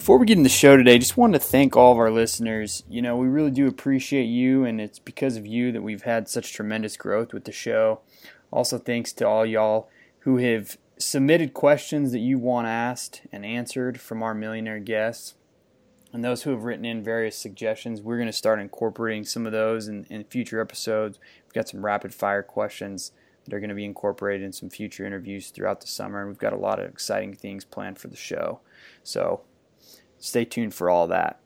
Before we get in the show today, just wanted to thank all of our listeners. You know, we really do appreciate you, and it's because of you that we've had such tremendous growth with the show. Also, thanks to all y'all who have submitted questions that you want asked and answered from our millionaire guests. And those who have written in various suggestions, we're going to start incorporating some of those in, in future episodes. We've got some rapid fire questions that are going to be incorporated in some future interviews throughout the summer. And we've got a lot of exciting things planned for the show. So stay tuned for all that.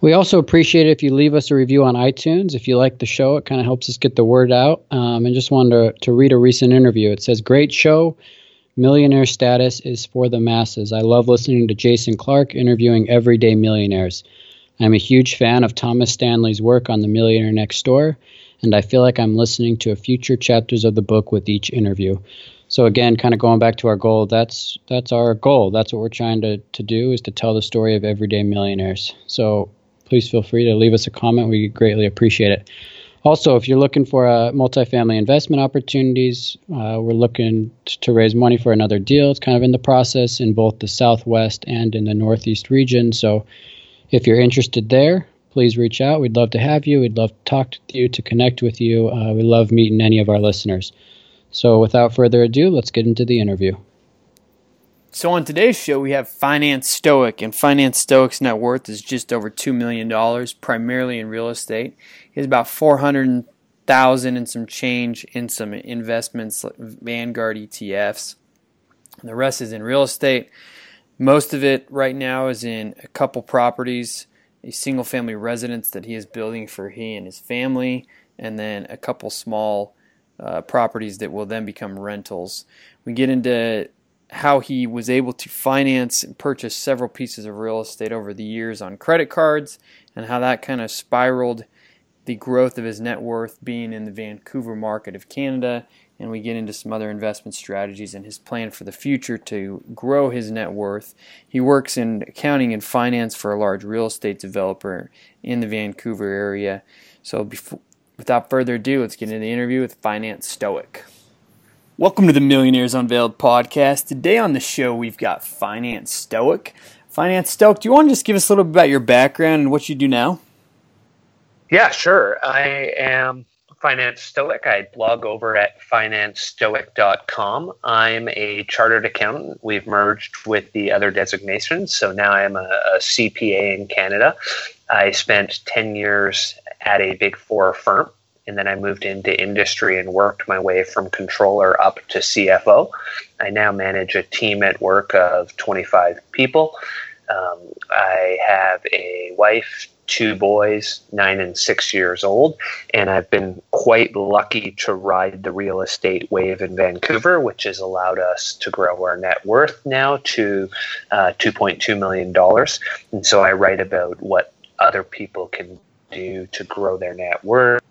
We also appreciate it if you leave us a review on iTunes. If you like the show, it kind of helps us get the word out. Um, and just wanted to, to read a recent interview. It says, Great show. Millionaire status is for the masses. I love listening to Jason Clark interviewing everyday millionaires. I'm a huge fan of Thomas Stanley's work on The Millionaire Next Door, and I feel like I'm listening to a future chapters of the book with each interview so again, kind of going back to our goal, that's that's our goal. That's what we're trying to, to do is to tell the story of everyday millionaires. So please feel free to leave us a comment. We greatly appreciate it. Also, if you're looking for uh, multifamily investment opportunities, uh, we're looking to raise money for another deal. It's kind of in the process in both the Southwest and in the Northeast region. So if you're interested there, please reach out. We'd love to have you. We'd love to talk to you, to connect with you. Uh, we love meeting any of our listeners. So, without further ado, let's get into the interview. So, on today's show, we have Finance Stoic, and Finance Stoic's net worth is just over $2 million, primarily in real estate. He has about 400000 and some change in some investments, Vanguard ETFs. The rest is in real estate. Most of it right now is in a couple properties, a single family residence that he is building for he and his family, and then a couple small uh, properties that will then become rentals. We get into how he was able to finance and purchase several pieces of real estate over the years on credit cards and how that kind of spiraled the growth of his net worth being in the Vancouver market of Canada. And we get into some other investment strategies and his plan for the future to grow his net worth. He works in accounting and finance for a large real estate developer in the Vancouver area. So before, without further ado, let's get into the interview with Finance Stoic. Welcome to the Millionaires Unveiled podcast. Today on the show, we've got Finance Stoic. Finance Stoic, do you want to just give us a little bit about your background and what you do now? Yeah, sure. I am Finance Stoic. I blog over at financestoic.com. I'm a chartered accountant. We've merged with the other designations, so now I'm a, a CPA in Canada. I spent 10 years at a big four firm. And then I moved into industry and worked my way from controller up to CFO. I now manage a team at work of 25 people. Um, I have a wife, two boys, nine and six years old, and I've been quite lucky to ride the real estate wave in Vancouver, which has allowed us to grow our net worth now to uh, $2.2 million. And so I write about what other people can do to grow their net worth,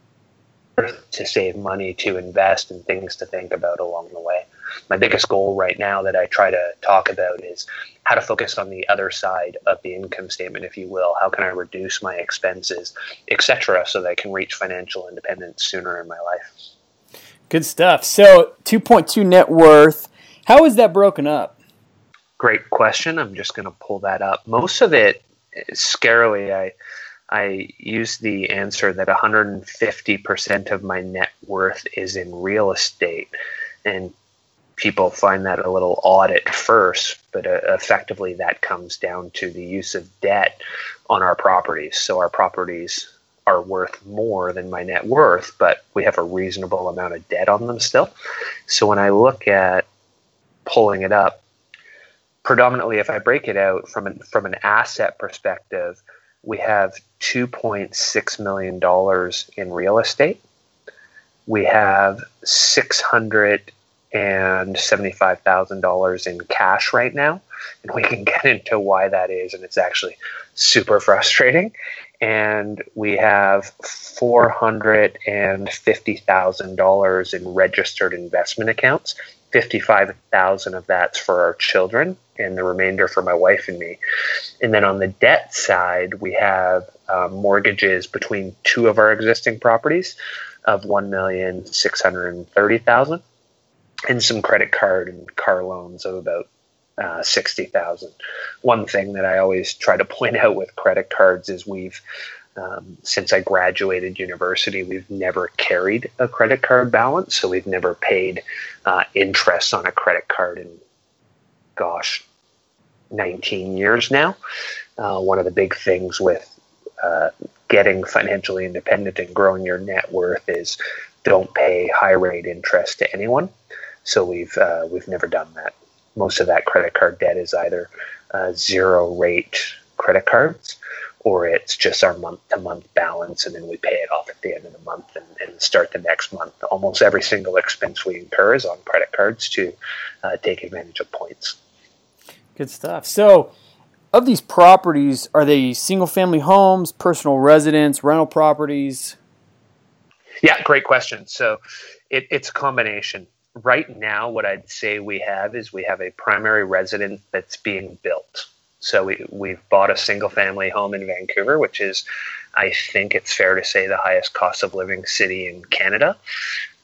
to save money, to invest, and things to think about along the way. My biggest goal right now that I try to talk about is how to focus on the other side of the income statement, if you will. How can I reduce my expenses, etc., so that I can reach financial independence sooner in my life? Good stuff. So, 2.2 net worth. How is that broken up? Great question. I'm just going to pull that up. Most of it, scarily, I I use the answer that 150% of my net worth is in real estate. And people find that a little odd at first, but uh, effectively that comes down to the use of debt on our properties. So our properties are worth more than my net worth, but we have a reasonable amount of debt on them still. So when I look at pulling it up, predominantly if I break it out from an, from an asset perspective, we have $2.6 million in real estate. We have $680,000 and $75,000 in cash right now. And we can get into why that is. And it's actually super frustrating. And we have $450,000 in registered investment accounts. 55,000 of that's for our children and the remainder for my wife and me. And then on the debt side, we have uh, mortgages between two of our existing properties of 1,630,000 and some credit card and car loans of about uh, 60,000. One thing that I always try to point out with credit cards is we've um, since I graduated university, we've never carried a credit card balance, so we've never paid uh, interest on a credit card in, gosh, 19 years now. Uh, one of the big things with uh, getting financially independent and growing your net worth is don't pay high rate interest to anyone. So we've uh, we've never done that. Most of that credit card debt is either uh, zero rate credit cards or it's just our month to month balance and then we pay it off at the end of the month and, and, start the next month. Almost every single expense we incur is on credit cards to uh, take advantage of points. Good stuff. So, of these properties, are they single family homes, personal residence, rental properties? Yeah, great question. So, it, it's a combination. Right now, what I'd say we have is we have a primary residence that's being built. So we, we've bought a single family home in Vancouver, which is, I think it's fair to say, the highest cost of living city in Canada.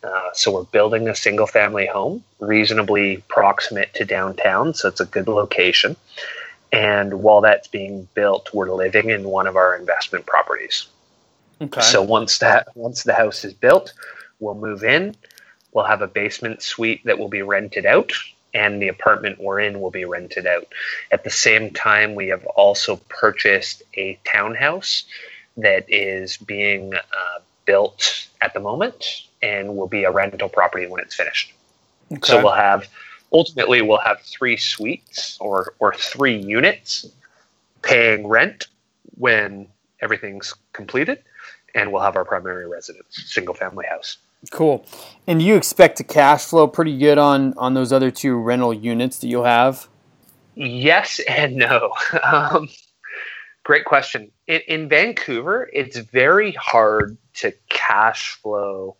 Uh, so we're building a single family home, reasonably proximate to downtown, so it's a good location. And while that's being built, we're living in one of our investment properties. Okay. So once that once the house is built, we'll move in. We'll have a basement suite that will be rented out and the apartment we're in will be rented out. At the same time, we have also purchased a townhouse that is being uh, built at the moment and will be a rental property when it's finished. Okay. So we'll have ultimately we'll have three suites or or three units paying rent when everything's completed, and we'll have our primary residence, single family house. Cool. And do you expect to cash flow pretty good on on those other two rental units that you'll have? Yes and no. Um, great question. In, in Vancouver, it's very hard to cash flow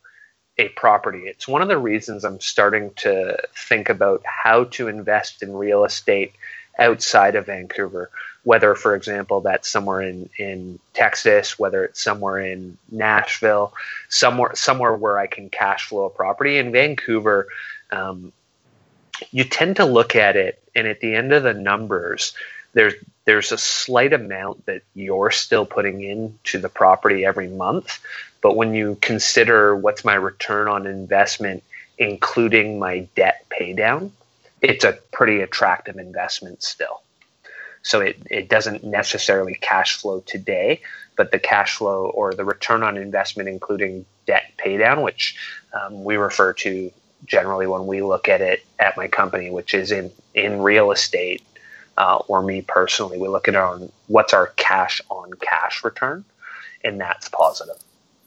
a property. It's one of the reasons I'm starting to think about how to invest in real estate outside of Vancouver whether, for example, that's somewhere in, in Texas, whether it's somewhere in Nashville, somewhere somewhere where I can cash flow a property. In Vancouver, um, you tend to look at it, and at the end of the numbers, there's there's a slight amount that you're still putting into the property every month, but when you consider what's my return on investment, including my debt paydown, it's a pretty attractive investment still. So it, it doesn't necessarily cash flow today, but the cash flow or the return on investment, including debt paydown, which um, we refer to generally when we look at it at my company, which is in, in real estate, uh, or me personally, we look at it on what's our cash on cash return, and that's positive.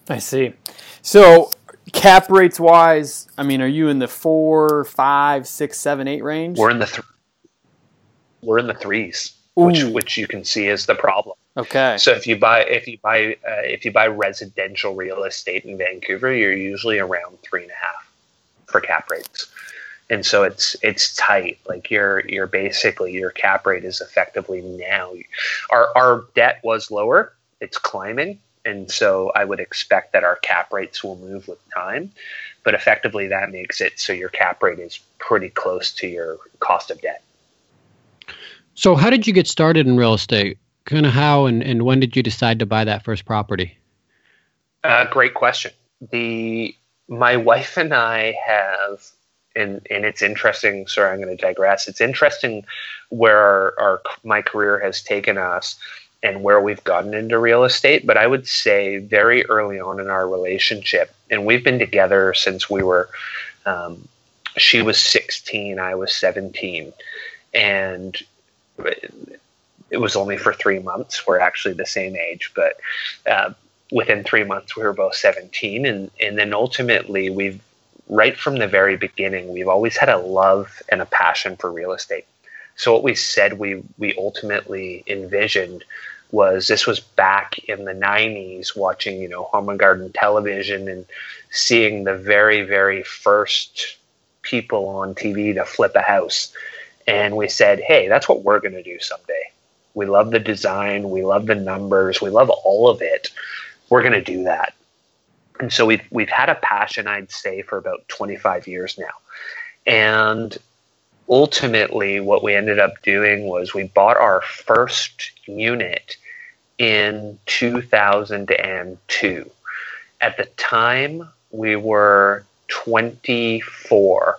I see. So cap rates wise, I mean, are you in the four, five, six, seven, eight range? We're in the th- we're in the threes which which you can see is the problem. Okay. So if you buy if you buy uh, if you buy residential real estate in Vancouver, you're usually around three and a half for cap rates, and so it's it's tight. Like you're you're basically your cap rate is effectively now. Our our debt was lower. It's climbing, and so I would expect that our cap rates will move with time. But effectively, that makes it so your cap rate is pretty close to your cost of debt. So, how did you get started in real estate? Kind of how and, and when did you decide to buy that first property? Uh, great question. The my wife and I have, and and it's interesting. Sorry, I'm going to digress. It's interesting where our, our my career has taken us and where we've gotten into real estate. But I would say very early on in our relationship, and we've been together since we were. Um, she was 16, I was 17, and it was only for three months. We're actually the same age, but uh, within three months we were both 17, and and then ultimately we've right from the very beginning, we've always had a love and a passion for real estate. So what we said we we ultimately envisioned was this was back in the 90s watching you know home and garden television and seeing the very very first people on tv to flip a house and we said hey that's what we're going to do someday we love the design we love the numbers we love all of it we're going to do that and so we've we've had a passion i'd say for about 25 years now and ultimately what we ended up doing was we bought our first unit in 2002. At the time, we were 24.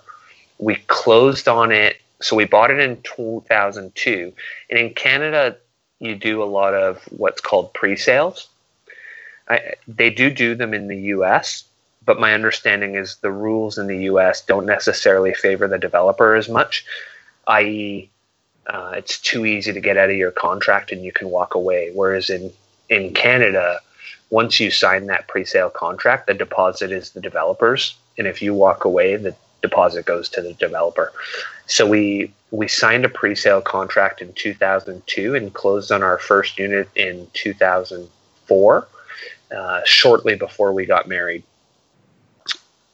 We closed on it. So we bought it in 2002. And in Canada, you do a lot of what's called pre sales. they do do them in the US, but my understanding is the rules in the US don't necessarily favor the developer as much, i.e., uh, it's too easy to get out of your contract and you can walk away. Whereas in in Canada, once you sign that pre-sale contract, the deposit is the developer's, and if you walk away, the deposit goes to the developer. So we we signed a pre-sale contract in 2002 and closed on our first unit in 2004, uh, shortly before we got married.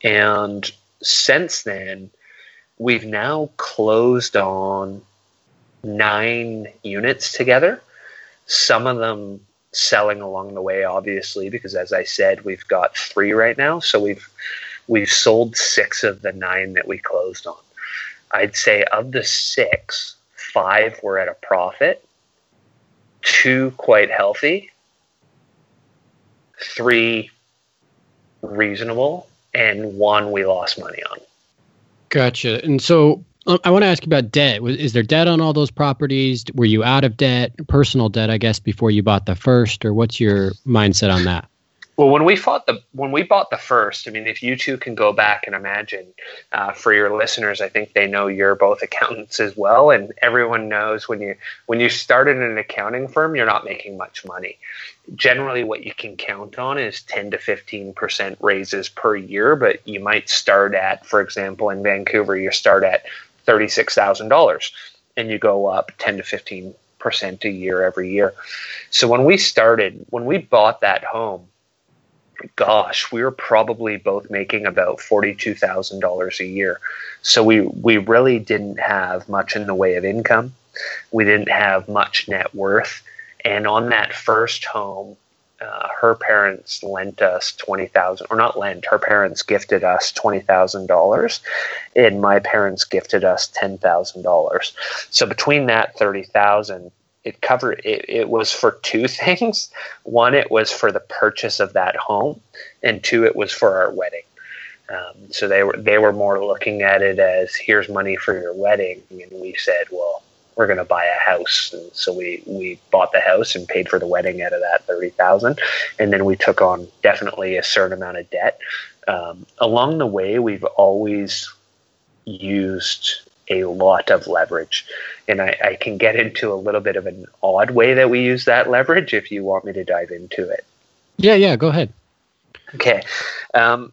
And since then, we've now closed on nine units together. Some of them selling along the way, obviously, because as I said, we've got three right now. So we've we've sold six of the nine that we closed on. I'd say of the six, five were at a profit, two quite healthy, three reasonable, and one we lost money on. Gotcha. And so um, I want to ask you about debt. Is there debt on all those properties? Were you out of debt, personal debt, I guess, before you bought the first, or what's your mindset on that? Well, when we fought the when we bought the first, I mean, if you two can go back and imagine, uh, for your listeners, I think they know you're both accountants as well, and everyone knows when you when you started an accounting firm, you're not making much money. Generally, what you can count on is ten to fifteen percent raises per year, but you might start at, for example, in Vancouver, you start at thirty six thousand dollars, and you go up ten to fifteen percent a year every year. So when we started, when we bought that home gosh, we were probably both making about forty-two thousand dollars a year. So we we really didn't have much in the way of income. We didn't have much net worth, and on that first home, uh, her parents lent us twenty thousand, or not lent. Her parents gifted us twenty thousand dollars, and my parents gifted us ten thousand dollars. So between that thirty thousand, it covered it, it was for two things. One it was for the purchase of that home and two it was for our wedding. Um, so they were they were more looking at it as here's money for your wedding and we said well we're going to buy a house. And so we we bought the house and paid for the wedding out of that 30,000 and then we took on definitely a certain amount of debt. Um, along the way we've always used a lot of leverage. And I, I, can get into a little bit of an odd way that we use that leverage if you want me to dive into it. Yeah, yeah, go ahead. Okay. Um,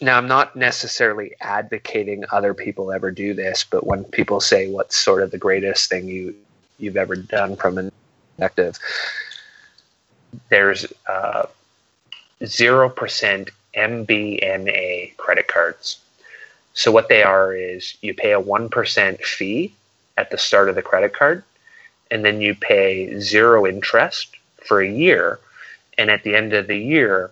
now, I'm not necessarily advocating other people ever do this, but when people say what's sort of the greatest thing you, you've ever done from an perspective, there's uh, 0% MBNA credit cards. So what they are is you pay a 1% fee at the start of the credit card, and then you pay zero interest for a year. And at the end of the year,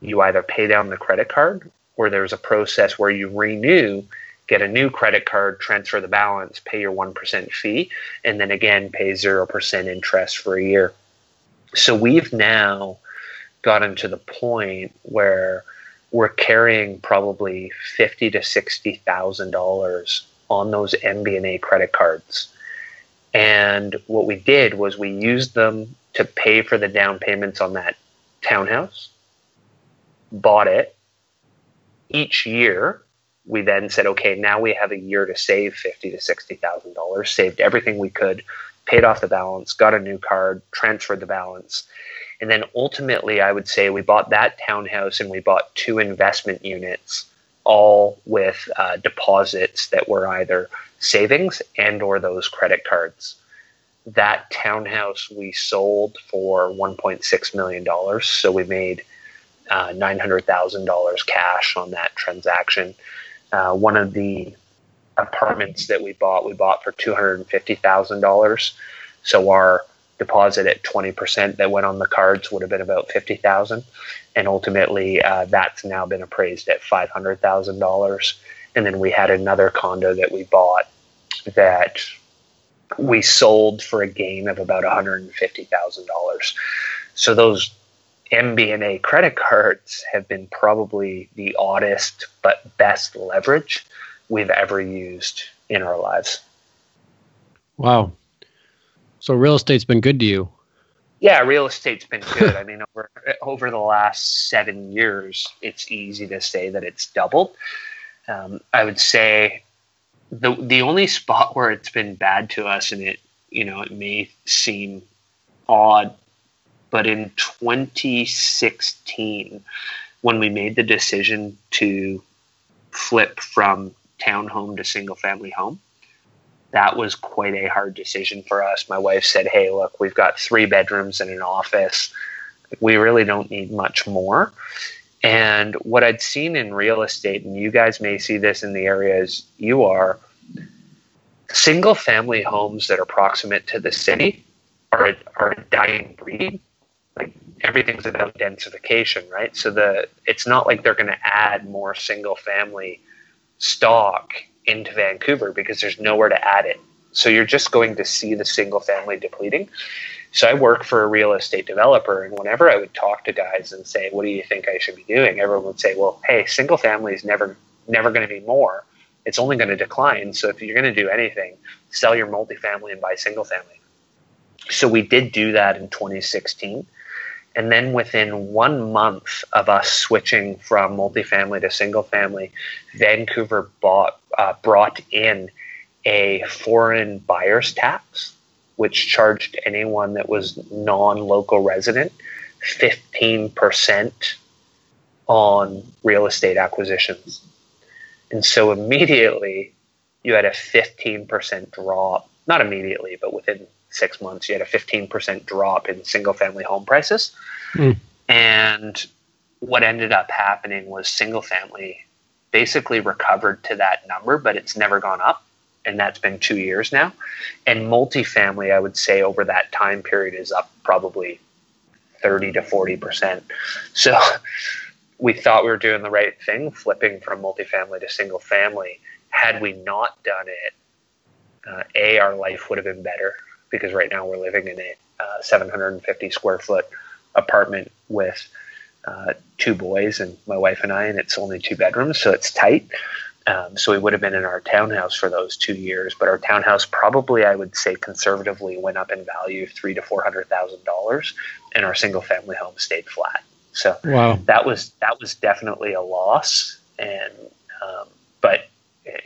you either pay down the credit card or there's a process where you renew, get a new credit card, transfer the balance, pay your 1% fee, and then again pay 0% interest for a year. So we've now gotten to the point where we're carrying probably fifty to sixty thousand dollars on those MBNA credit cards. And what we did was we used them to pay for the down payments on that townhouse, bought it. Each year, we then said, okay, now we have a year to save fifty to sixty thousand dollars. Saved everything we could, paid off the balance, got a new card, transferred the balance, and then ultimately, I would say we bought that townhouse and we bought two investment units all with uh, deposits that were either savings and or those credit cards. That townhouse we sold for 1.6 million dollars, so we made uh, $900,000 cash on that transaction. Uh, one of the apartments that we bought, we bought for $250,000. So our deposit at 20% that went on the cards would have been about 50,000 and ultimately uh, that's now been appraised at $500,000 and then we had another condo that we bought that we sold for a gain of about $150,000 so those MBNA credit cards have been probably the oddest but best leverage we've ever used in our lives. Wow. So real estate's been good to you. Yeah, real estate's been good. I mean, over over the last seven years, it's easy to say that it's doubled. Um, I would say the the only spot where it's been bad to us, and it you know it may seem odd but in 2016, when we made the decision to flip from townhome to single family home, that was quite a hard decision for us. My wife said, Hey, look, we've got three bedrooms and an office. We really don't need much more. And what I'd seen in real estate, and you guys may see this in the areas you are, single family homes that are proximate to the city are a, are a dying breed like everything's about densification, right? So the it's not like they're going to add more single family stock into Vancouver because there's nowhere to add it. So you're just going to see the single family depleting. So I work for a real estate developer, and whenever I would talk to guys and say, "What do you think I should be doing?" everyone would say, "Well, hey, single family is never never going to be more. It's only going to decline. So if you're going to do anything, sell your multifamily and buy single family." So we did do that in 2016 and then within one month of us switching from multifamily to single family, Vancouver bought, uh, brought in a foreign buyer's tax, which charged anyone that was non local resident 15% on real estate acquisitions. And so immediately you had a 15% drop, not immediately, but within six months, you had a 15% drop in single family home prices. Mm. And what ended up happening was single family basically recovered to that number, but it's never gone up. And that's been two years now. And multifamily, I would say over that time period is up probably 30 to 40%. So we thought we were doing the right thing, flipping from multifamily to single family. Had we not done it, uh, A, our life would have been better because right now we're living in a uh, 750 square foot apartment with uh, two boys and my wife and I, and it's only two bedrooms, so it's tight. Um, so we would have been in our townhouse for those two years, but our townhouse probably, I would say, conservatively went up in value three to four hundred thousand dollars, and our single family home stayed flat. So wow. that was that was definitely a loss, and um, but eh,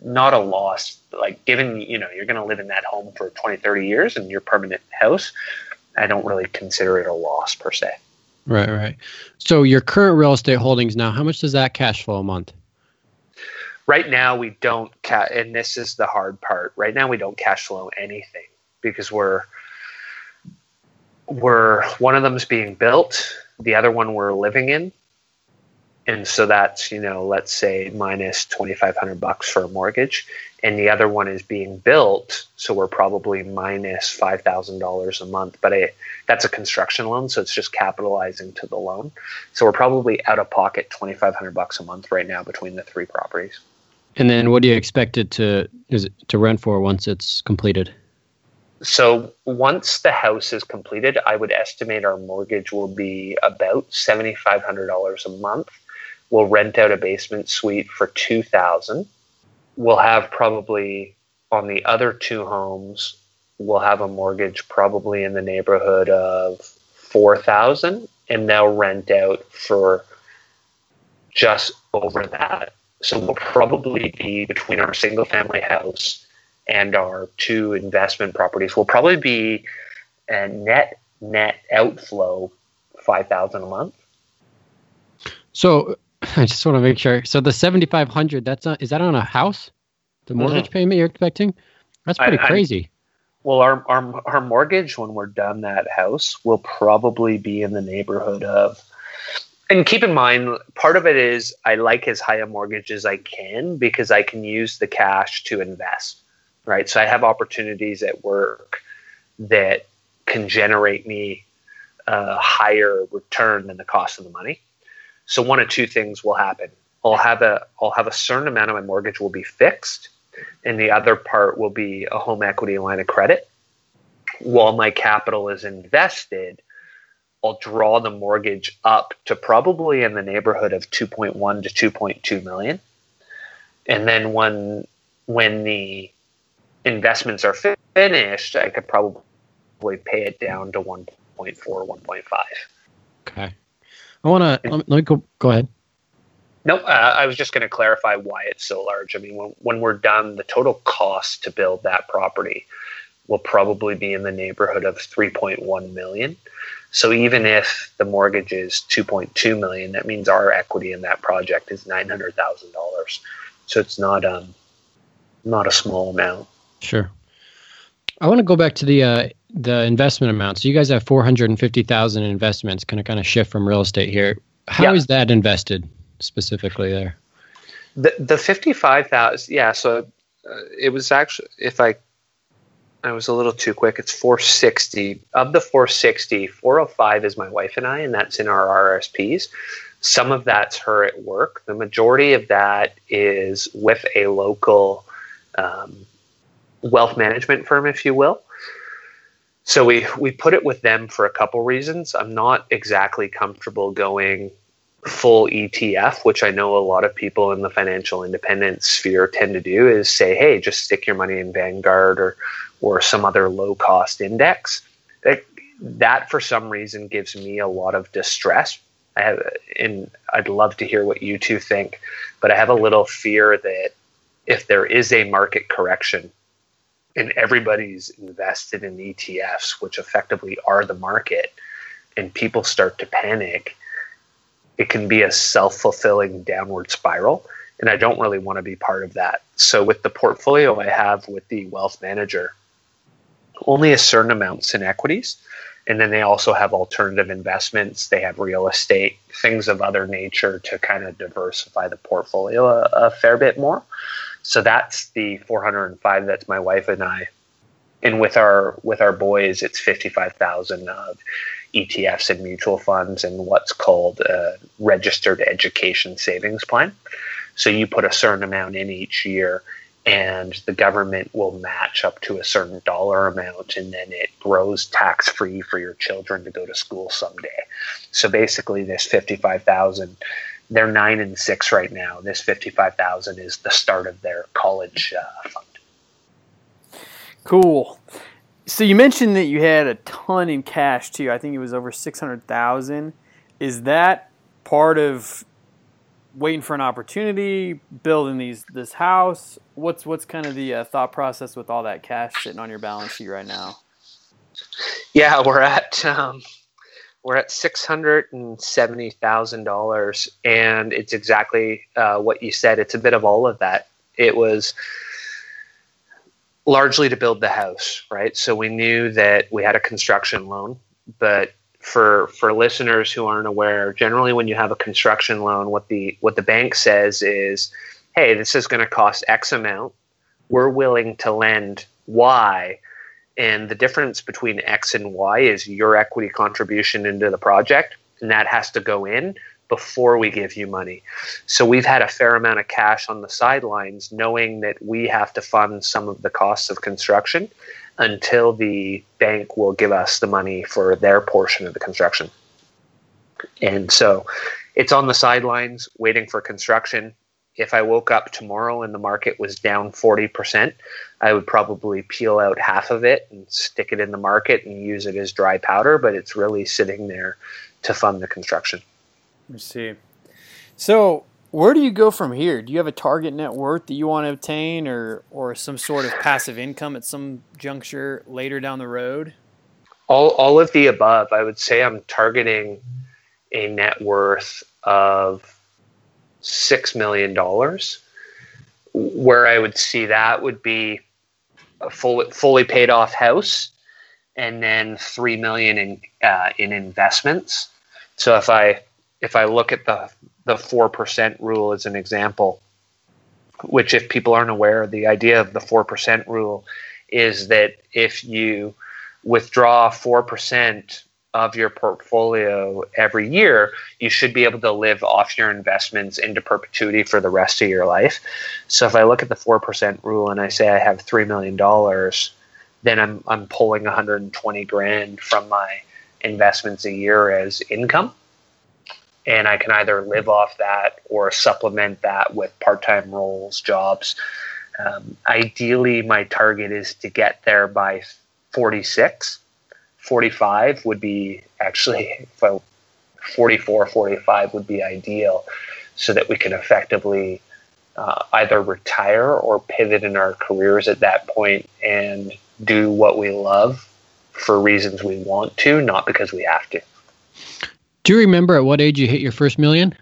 not a loss. Like given you know you're going to live in that home for 20, 30 years and your permanent house, I don't really consider it a loss per se. Right, right. So your current real estate holdings now, how much does that cash flow a month? Right now, we don't, ca- and this is the hard part. Right now, we don't cash flow anything because we're we're one of them's being built, the other one we're living in, and so that's you know let's say minus 2500 bucks for a mortgage. And the other one is being built. So we're probably minus $5000 a month but I, that's a construction loan. So it's just capitalizing to the loan. So we're probably out of pocket 2500 bucks a month right now between the three properties. And then what do you expect it to is it to rent for once it's completed? So once the house is completed i would estimate our mortgage will be about $7500 a month we'll rent out a basement suite for 2000 we'll have probably on the other two homes we'll have a mortgage probably in the neighborhood of 4000 and they'll rent out for just over that. So we'll probably be between our single family house and our two investment properties. We'll probably be a net net outflow 5000 a month. So I just want to make sure. So the seventy five hundred, that's is that on a house? The mortgage mm-hmm. payment you're expecting? That's pretty I, crazy. I, well, our, our our mortgage when we're done that house will probably be in the neighborhood of. And keep in mind, part of it is I like as high a mortgage as I can because I can use the cash to invest, right? So I have opportunities at work that can generate me a higher return than the cost of the money. So one of two things will happen. I'll have a I'll have a certain amount of my mortgage will be fixed, and the other part will be a home equity line of credit. While my capital is invested, I'll draw the mortgage up to probably in the neighborhood of 2.1 to 2.2 million. And then when when the investments are finished, I could probably pay it down to 1.4, 1.5. Okay. I want to let, me go. Go ahead. No, uh, I was just going to clarify why it's so large. I mean, when, when we're done, the total cost to build that property will probably be in the neighborhood of 3.1 million. So even if the mortgage is 2.2 million, that means our equity in that project is $900,000. So it's not um not a small amount. Sure. I want to go back to the uh, the investment amount. So you guys have 450,000 investments, kind of kind of shift from real estate here. How yeah. is that invested specifically there? The the 55,000 yeah, so uh, it was actually if I I was a little too quick. It's 460. Of the 460, 405 is my wife and I, and that's in our RSPs. Some of that's her at work. The majority of that is with a local um, wealth management firm, if you will. So we we put it with them for a couple reasons. I'm not exactly comfortable going full ETF, which I know a lot of people in the financial independence sphere tend to do, is say, hey, just stick your money in Vanguard or or some other low cost index. That, that for some reason gives me a lot of distress. I have, and I'd love to hear what you two think, but I have a little fear that if there is a market correction and everybody's invested in ETFs, which effectively are the market, and people start to panic, it can be a self fulfilling downward spiral. And I don't really want to be part of that. So, with the portfolio I have with the wealth manager, only a certain amounts in equities. And then they also have alternative investments. They have real estate, things of other nature to kind of diversify the portfolio a, a fair bit more. So that's the 405. That's my wife and I. And with our with our boys, it's 55,000 of ETFs and mutual funds and what's called a registered education savings plan. So you put a certain amount in each year and the government will match up to a certain dollar amount and then it grows tax free for your children to go to school someday. So basically this 55,000 they're 9 and 6 right now. This 55,000 is the start of their college uh, fund. Cool. So you mentioned that you had a ton in cash too. I think it was over 600,000. Is that part of waiting for an opportunity, building these this house? What's what's kind of the uh, thought process with all that cash sitting on your balance sheet right now? Yeah, we're at um, we're at six hundred and seventy thousand dollars, and it's exactly uh, what you said. It's a bit of all of that. It was largely to build the house, right? So we knew that we had a construction loan, but for for listeners who aren't aware, generally when you have a construction loan, what the what the bank says is, "Hey, this is going to cost X amount. We're willing to lend Y." And the difference between X and Y is your equity contribution into the project, and that has to go in before we give you money. So we've had a fair amount of cash on the sidelines, knowing that we have to fund some of the costs of construction until the bank will give us the money for their portion of the construction. And so it's on the sidelines waiting for construction. If I woke up tomorrow and the market was down 40%, I would probably peel out half of it and stick it in the market and use it as dry powder, but it's really sitting there to fund the construction. I see. So where do you go from here? Do you have a target net worth that you want to obtain, or or some sort of passive income at some juncture later down the road? All all of the above. I would say I'm targeting a net worth of six million dollars. Where I would see that would be a full, fully paid off house, and then three million in uh, in investments. So if I if I look at the the four percent rule as an example, which if people aren't aware, the idea of the four percent rule is that if you withdraw four percent of your portfolio every year, you should be able to live off your investments into perpetuity for the rest of your life. So if I look at the 4% rule and I say I have $3 million, then I'm, I'm pulling 120 grand from my investments a year as income. And I can either live off that or supplement that with part time roles, jobs. Um, ideally, my target is to get there by 46 45 would be actually, well, 44, 45 would be ideal so that we can effectively uh, either retire or pivot in our careers at that point and do what we love for reasons we want to, not because we have to. Do you remember at what age you hit your first million?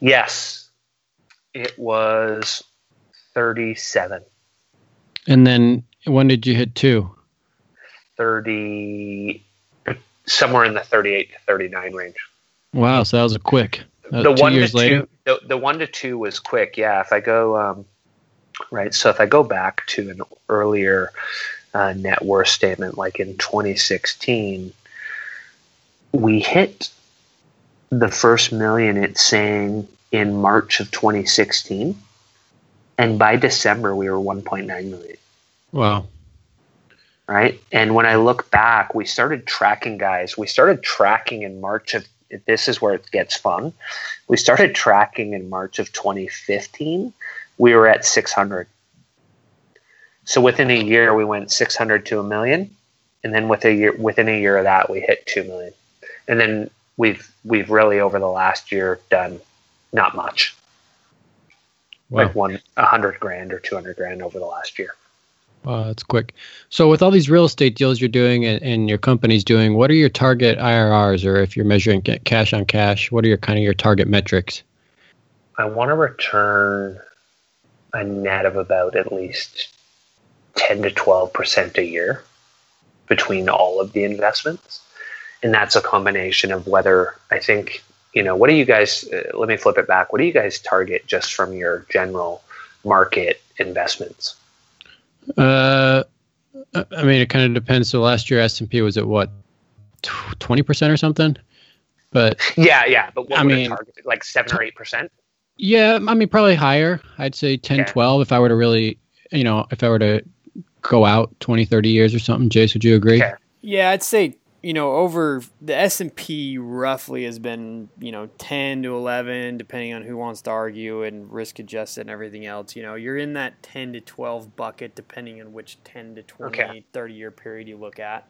Yes. It was 37. And then when did you hit two? 30, somewhere in the 38 to 39 range. Wow, so that was a quick. Uh, the one to two, the, the one to two was quick. Yeah, if I go um, right, so if I go back to an earlier uh, net worth statement, like in 2016, we hit the first million. It's saying in March of 2016, and by December we were 1.9 million. Wow right? And when I look back, we started tracking guys. We started tracking in March of this is where it gets fun. We started tracking in March of 2015. We were at 600. So within a year, we went 600 to a million, and then with a year, within a year of that, we hit two million. And then we've we've really over the last year done not much, wow. like one a hundred grand or two hundred grand over the last year. Wow, that's quick. So, with all these real estate deals you're doing and, and, your company's doing, what are your target IRRs, or if you're measuring cash on cash, what are your kind of your target metrics? I want to return a net of about at least ten to twelve percent a year between all of the investments, and that's a combination of whether I think you know what do you guys. Uh, let me flip it back. What do you guys target just from your general market investments? Uh, I mean, it kind of depends. So last year S and P was at what, twenty percent or something? But yeah, yeah. But what I mean, target like seven or eight percent? Yeah, I mean, probably higher. I'd say 10, okay. 12 if I were to really, you know, if I were to go out 20, 30 years or something. Jace, would you agree? Okay. Yeah, I'd say you know over the s&p roughly has been you know 10 to 11 depending on who wants to argue and risk adjusted and everything else. You know you're in that 10 to 12 bucket depending on which 10 to 20 okay. 30 year period you look at.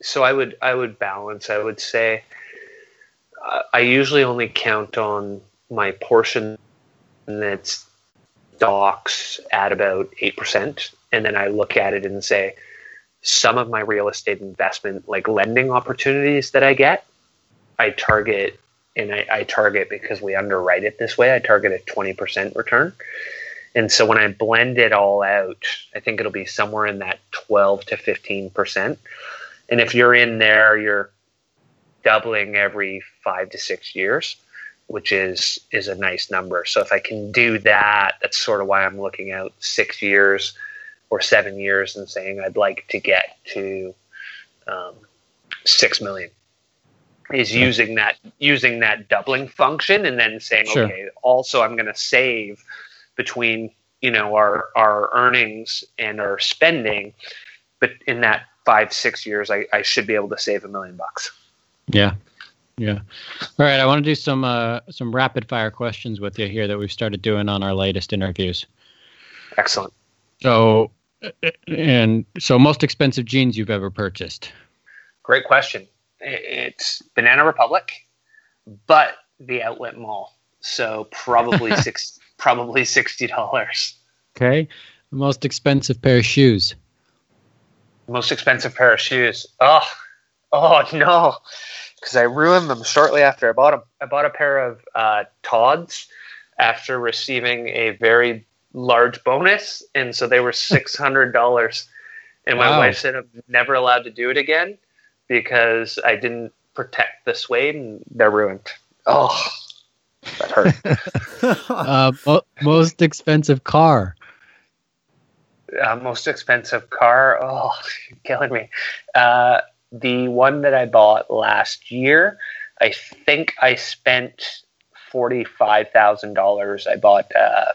So i would i would balance. I would say uh, i usually only count on my portion that's stocks at about 8% and then i look at it and say some of my real estate investment like lending opportunities that I get, I target and I, I, target because we underwrite it this way, I target a 20% return. And so when I blend it all out, I think it'll be somewhere in that 12 to 15%. And if you're in there, you're doubling every five to six years, which is is a nice number. So if I can do that, that's sort of why I'm looking out six years or seven years and saying I'd like to get to um, six million is using that using that doubling function and then saying sure. okay also I'm going to save between you know our our earnings and our spending but in that five six years I, I should be able to save a million bucks. Yeah. Yeah. All right I want to do some uh, some rapid fire questions with you here that we've started doing on our latest interviews. Excellent. So and so, most expensive jeans you've ever purchased? Great question. It's Banana Republic, but the outlet mall. So probably six, probably sixty dollars. Okay. The most expensive pair of shoes. Most expensive pair of shoes. Oh, oh no. because I ruined them shortly after I bought them. I bought a pair of uh, Tod's after receiving a very large bonus, and so they were six hundred dollars. And my Wow. wife said I'm never allowed to do it again because I didn't protect the suede, and they're ruined. Oh, that hurt. uh, mo- most expensive car. uh, most expensive car. Oh, you're killing me. Uh, the one that I bought last year, I think I spent forty-five thousand dollars. I bought uh,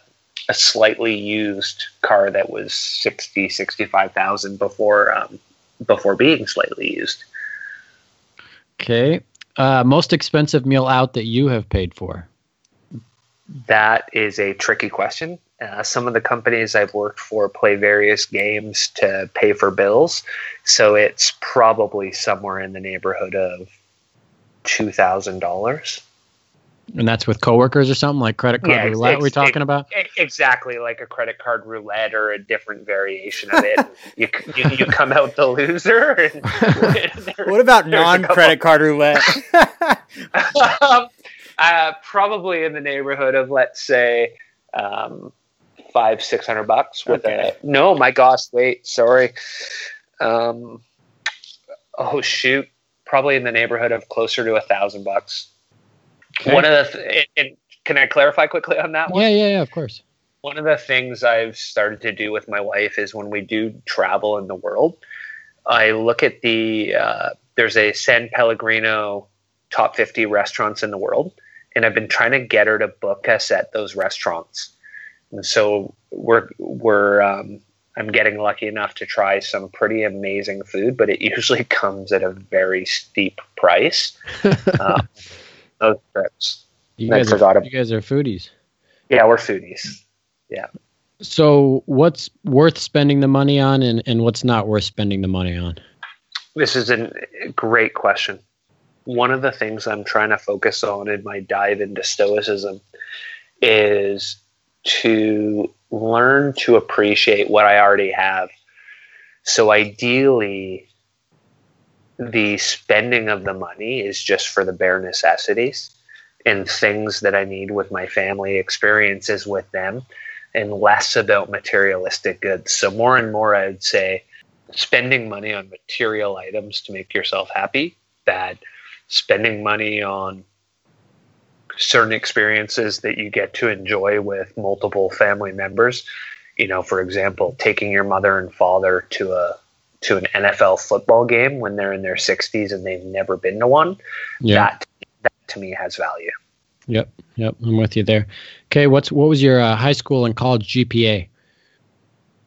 a slightly used car that was sixty, sixty-five thousand before um, before being slightly used. Okay. Uh, most expensive meal out that you have paid for. That is a tricky question. Uh, some of the companies I've worked for play various games to pay for bills, so it's probably somewhere in the neighborhood of two thousand dollars. And that's with coworkers or something like credit card Yeah, ex- roulette. we ex- talking about? E- Exactly, like a credit card roulette or a different variation of it. you, you you come out the loser. And, what about There's a couple- non-credit card roulette? um, uh, probably in the neighborhood of let's say um, five six hundred bucks with Okay. a no my gosh wait sorry um, oh shoot probably in the neighborhood of closer to a thousand bucks Okay. one of the th- and, and can i clarify quickly on that one Yeah, yeah, yeah, of course. one of the things I've started to do with my wife is when we do travel in the world, I look at the uh, there's a San Pellegrino top 50 restaurants in the world, and I've been trying to get her to book us at those restaurants. And so we're we're um, I'm getting lucky enough to try some pretty amazing food, but it usually comes at a very steep price. Uh, those trips. You guys, are, you guys are foodies. Yeah, we're foodies. Yeah. So, what's worth spending the money on, and, and what's not worth spending the money on? This is a great question. One of the things I'm trying to focus on in my dive into Stoicism is to learn to appreciate what I already have. So, ideally, the spending of the money is just for the bare necessities and things that I need with my family, experiences with them, and less about materialistic goods. So, more and more, I would say, spending money on material items to make yourself happy, bad. Spending money on certain experiences that you get to enjoy with multiple family members. You know, for example, taking your mother and father to a to an NFL football game when they're in their 60s and they've never been to one. Yeah. That that to me has value. Yep. Yep. I'm with you there. Okay. What's what was your uh, high school and college GPA?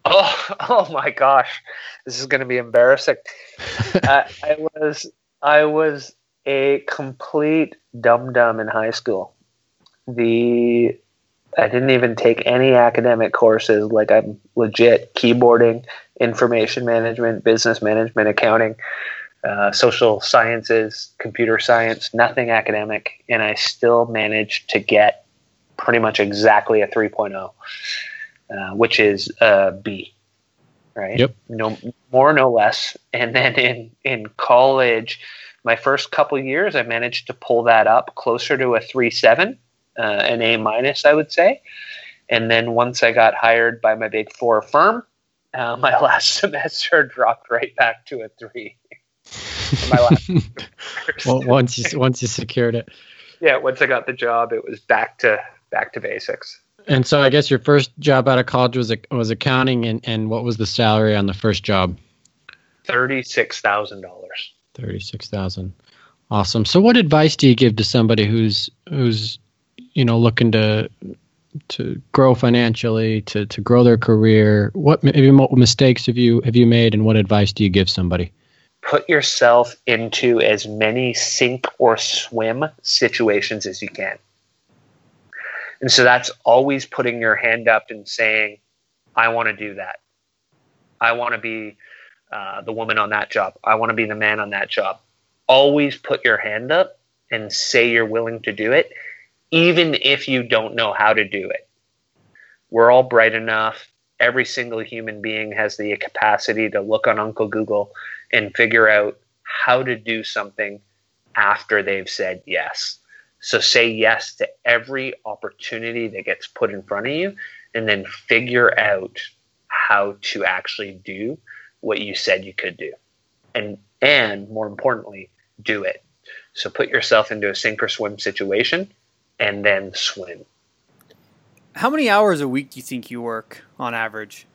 Oh, oh my gosh, this is going to be embarrassing. uh, I was I was a complete dum dum in high school. The I didn't even take any academic courses. Like I'm legit keyboarding, information management, business management, accounting, uh, social sciences, computer science, nothing academic, and I still managed to get pretty much exactly a 3.0 uh, which is a B, right? Yep. No more, no less. And then in in college, my first couple years, I managed to pull that up closer to a three seven, uh, an A minus, I would say. And then once I got hired by my big four firm, uh, my last semester dropped right back to a three. my last well, once you once you secured it. yeah, once I got the job, it was back to back to basics. And so, I guess your first job out of college was was accounting, and and what was the salary on the first job? Thirty six thousand dollars. Thirty six thousand. Awesome. So, what advice do you give to somebody who's who's you know looking to to grow financially, to to grow their career? What maybe what mistakes have you have you made, and what advice do you give somebody? put yourself into as many sink or swim situations as you can. And so that's always putting your hand up and saying, I want to do that. I want to be uh, the woman on that job. I want to be the man on that job. Always put your hand up and say you're willing to do it, even if you don't know how to do it. We're all bright enough. Every single human being has the capacity to look on Uncle Google and figure out how to do something after they've said yes. So say yes to every opportunity that gets put in front of you and then figure out how to actually do what you said you could do. And and more importantly, do it. So put yourself into a sink or swim situation and then swim. How many hours a week do you think you work on average?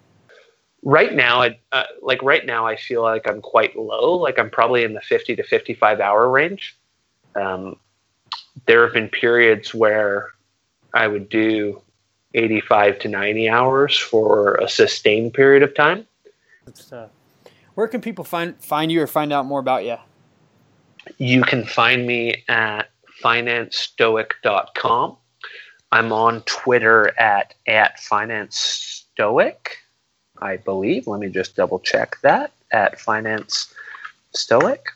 Right now, I, uh, like right now, I feel like I'm quite low. Like I'm probably in the 50 to 55 hour range. Um, there have been periods where I would do 85 to 90 hours for a sustained period of time. Uh, where can people find find you or find out more about you? You can find me at financestoic.com. I'm on Twitter at at financestoic, I believe. Let me just double check that at finance stoic.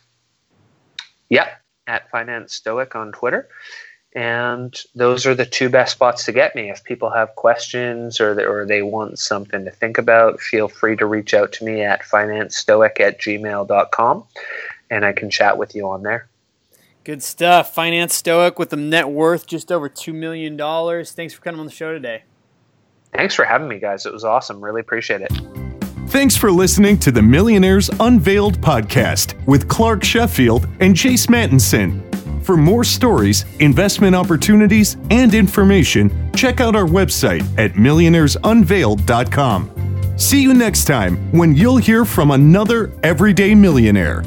Yep, at Finance Stoic on Twitter. And those are the two best spots to get me. If people have questions or they, or they want something to think about, feel free to reach out to me at financestoic at gmail.com and I can chat with you on there. Good stuff. Finance Stoic with a net worth just over $2 million. Thanks for coming on the show today. Thanks for having me, guys. It was awesome. Really appreciate it. Thanks for listening to the Millionaires Unveiled podcast with Clark Sheffield and Chase Mattinson. For more stories, investment opportunities, and information, check out our website at millionairesunveiled.com. See you next time when you'll hear from another everyday millionaire.